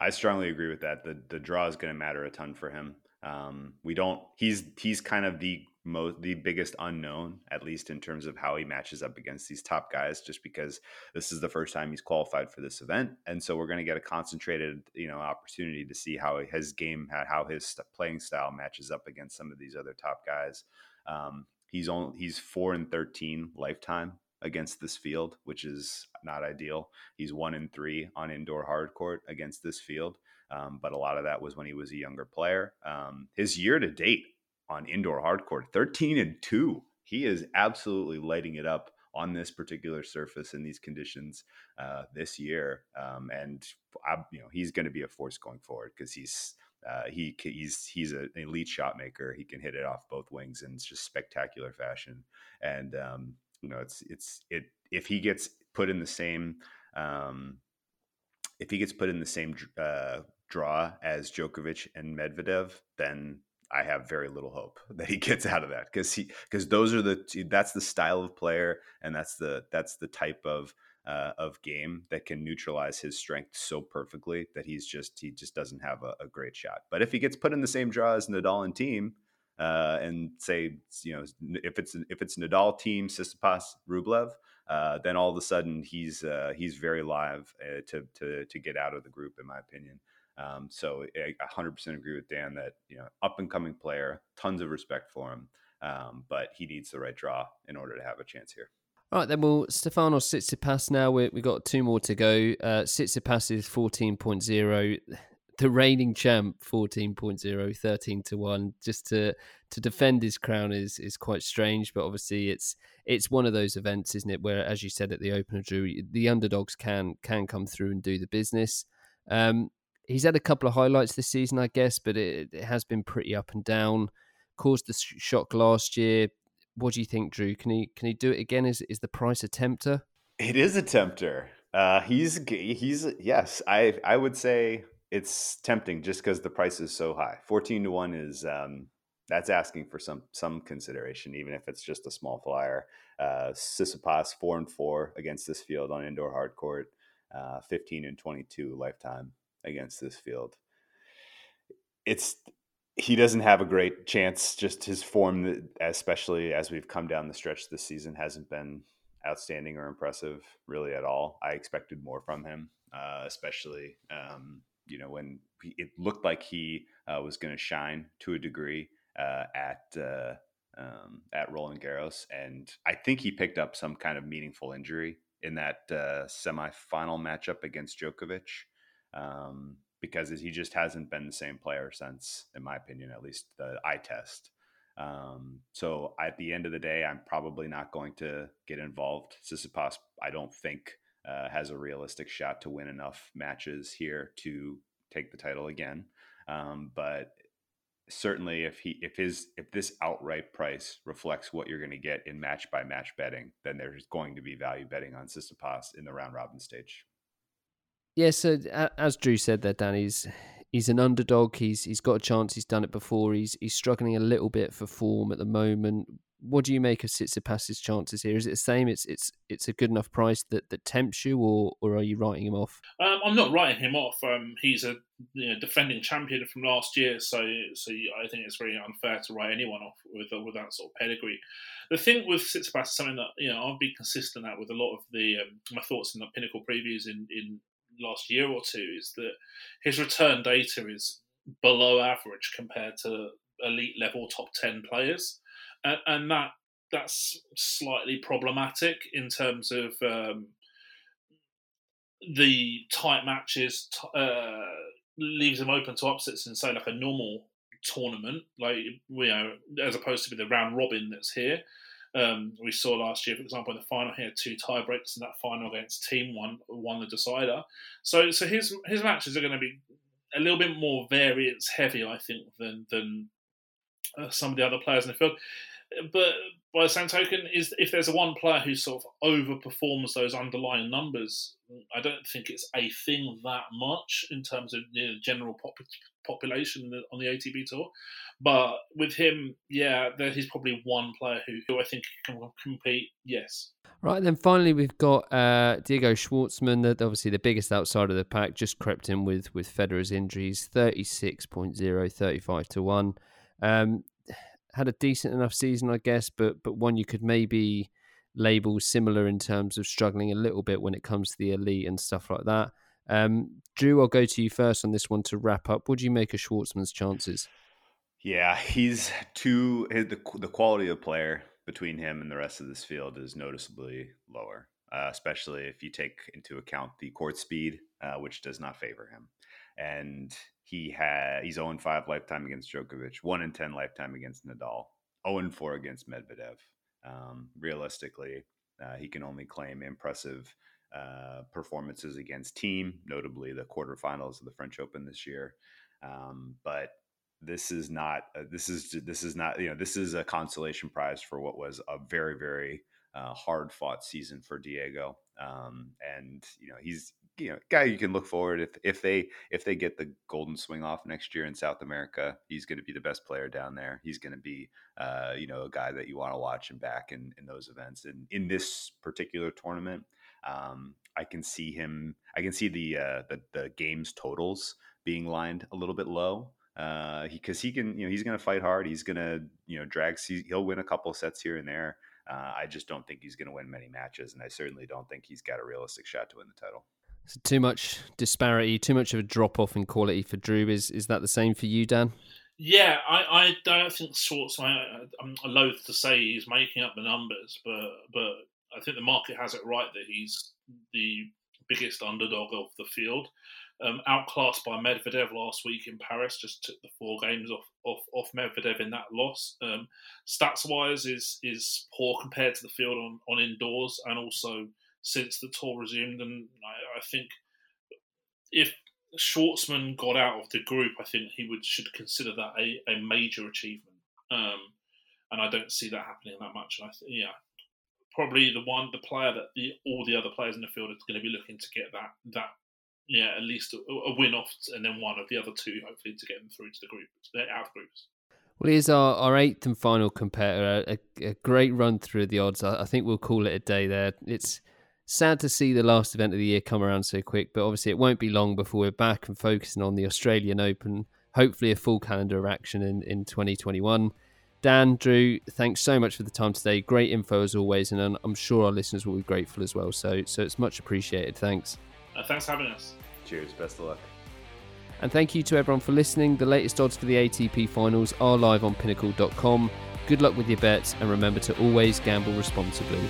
I strongly agree with that. The the draw is going to matter a ton for him. Um, we don't. He's he's kind of the most the biggest unknown, at least in terms of how he matches up against these top guys, just because this is the first time he's qualified for this event, and so we're going to get a concentrated, you know, opportunity to see how his game, how his playing style matches up against some of these other top guys. Um, he's only he's four and thirteen lifetime against this field, which is not ideal. He's one in three on indoor hard court against this field. Um, but a lot of that was when he was a younger player. Um, his year to date on indoor hard court, 13 and 2 he is absolutely lighting it up on this particular surface in these conditions uh, this year um, and I, you know he's going to be a force going forward because he's uh, he he's he's an elite shot maker he can hit it off both wings in just spectacular fashion and um, you know it's it's it if he gets put in the same um, if he gets put in the same uh, draw as Djokovic and Medvedev, then I have very little hope that he gets out of that because he because those are the that's the style of player and that's the that's the type of uh, of game that can neutralize his strength so perfectly that he's just he just doesn't have a, a great shot. But if he gets put in the same draw as Nadal and Thiem, uh, and say you know if it's if it's Nadal Thiem Tsitsipas Rublev, uh, then all of a sudden he's uh, he's very live uh, to to to get out of the group in my opinion. Um, so I 100% agree with Dan that you know up and coming player, tons of respect for him, um, but he needs the right draw in order to have a chance here. All right, then we'll Stefanos Tsitsipas now. we have got two more to go. Uh, Tsitsipas is 14.0. The reigning champ, 14.0, 13 to 1. Just to to defend his crown is is quite strange, but obviously it's it's one of those events, isn't it, where, as you said at the opener, Drew, the underdogs can can come through and do the business. Um, he's had a couple of highlights this season, I guess, but it, it has been pretty up and down. Caused the shock last year, what do you think, Drew? Can he can he do it again? Is is the price a tempter? It is a tempter. Uh, he's he's yes. I I would say it's tempting just because the price is so high. Fourteen to one is um, that's asking for some some consideration, even if it's just a small flyer. Uh, Tsitsipas four and four against this field on indoor hard court. Uh, Fifteen and twenty two lifetime against this field. It's he doesn't have a great chance. Just his form, especially as we've come down the stretch this season, hasn't been outstanding or impressive really at all. I expected more from him, uh, especially um, you know when he, it looked like he uh, was going to shine to a degree uh, at uh, um, at Roland Garros, and I think he picked up some kind of meaningful injury in that uh, semifinal matchup against Djokovic. Um, because he just hasn't been the same player since, in my opinion, at least the eye test. Um, so at the end of the day, I'm probably not going to get involved. Tsitsipas, I don't think, uh, has a realistic shot to win enough matches here to take the title again. Um, but certainly, if he if his if this outright price reflects what you're going to get in match by match betting, then there's going to be value betting on Tsitsipas in the round robin stage. Yeah, so as Drew said there, Danny's he's an underdog. He's he's got a chance. He's done it before. He's he's struggling a little bit for form at the moment. What do you make of Tsitsipas's chances here? Is it the same? It's it's it's a good enough price that, that tempts you, or or are you writing him off? Um, I'm not writing him off. Um, he's a you know, defending champion from last year, so so I think it's very unfair to write anyone off with with that sort of pedigree. The thing with Tsitsipas is something that you know I've been consistent at with a lot of the um, my thoughts in the pinnacle previews in in last year or two is that his return data is below average compared to elite level top 10 players. And, and that that's slightly problematic in terms of um, the tight matches uh, leaves him open to upsets in say like a normal tournament like you know as opposed to the round robin that's here um, we saw last year, for example, in the final, he had two tiebreaks, and that final against Thiem One won the decider. So, so his his matches are going to be a little bit more variance heavy, I think, than than uh, some of the other players in the field. But by the same token, is if there's a one player who sort of overperforms those underlying numbers, I don't think it's a thing that much in terms of the general pop- population on the ATP tour. But with him, yeah, he's probably one player who, who I think can compete. Yes. Right, then finally we've got uh, Diego Schwartzman, that obviously the biggest outside of the pack, just crept in with with Federer's injuries, 36.0, 35 to 1. Um, had a decent enough season, I guess, but but one you could maybe label similar in terms of struggling a little bit when it comes to the elite and stuff like that. Um, Drew, I'll go to you first on this one to wrap up. What do you make of Schwartzman's chances? Yeah, he's too the the quality of player between him and the rest of this field is noticeably lower, uh, especially if you take into account the court speed, uh, which does not favor him. And he had he's 0 5 lifetime against Djokovic, 1 in 10 lifetime against Nadal, 0 4 against Medvedev. Um, realistically, uh, he can only claim impressive uh, performances against Thiem, notably the quarterfinals of the French Open this year. Um, but this is not uh, this is this is not you know this is a consolation prize for what was a very very uh, hard fought season for Diego. Um, and you know he's you know guy you can look forward if if they if they get the golden swing off next year in South America, he's going to be the best player down there. He's going to be uh, you know a guy that you want to watch and back in in those events. And in this particular tournament, um, I can see him. I can see the uh, the the games totals being lined a little bit low because uh, he, he, can, you know, he's going to fight hard. He's going to, you know, drag. He'll win a couple sets here and there. Uh, I just don't think he's going to win many matches, and I certainly don't think he's got a realistic shot to win the title. So too much disparity, too much of a drop off in quality for Drew. Is is that the same for you, Dan? Yeah, I, I don't think Schwartz. I, I'm loath to say he's making up the numbers, but but I think the market has it right that he's the biggest underdog of the field um, outclassed by Medvedev last week in Paris. Just took the four games off off, off Medvedev in that loss. Um, stats wise, is is poor compared to the field on, on indoors, and also since the tour resumed. And I, I think if Schwartzman got out of the group, I think he would should consider that a, a major achievement. Um, and I don't see that happening that much. And I th- yeah, probably the one the player that the, all the other players in the field are going to be looking to get that that yeah, at least a, win off, and then one of the other two, hopefully, to get them through to the group, the out groups. Well, here's our, our eighth and final competitor. A, a great run through the odds. I, I, think we'll call it a day there. It's sad to see the last event of the year come around so quick, but obviously it won't be long before we're back and focusing on the Australian Open. Hopefully, a full calendar of action in, in 2021. Dan, Drew, thanks so much for the time today. Great info as always, and I'm sure our listeners will be grateful as well. So, so it's much appreciated. Thanks. Uh, thanks for having us. Cheers. Best of luck. And thank you to everyone for listening. The latest odds for the ATP finals are live on pinnacle.com. Good luck with your bets and remember to always gamble responsibly.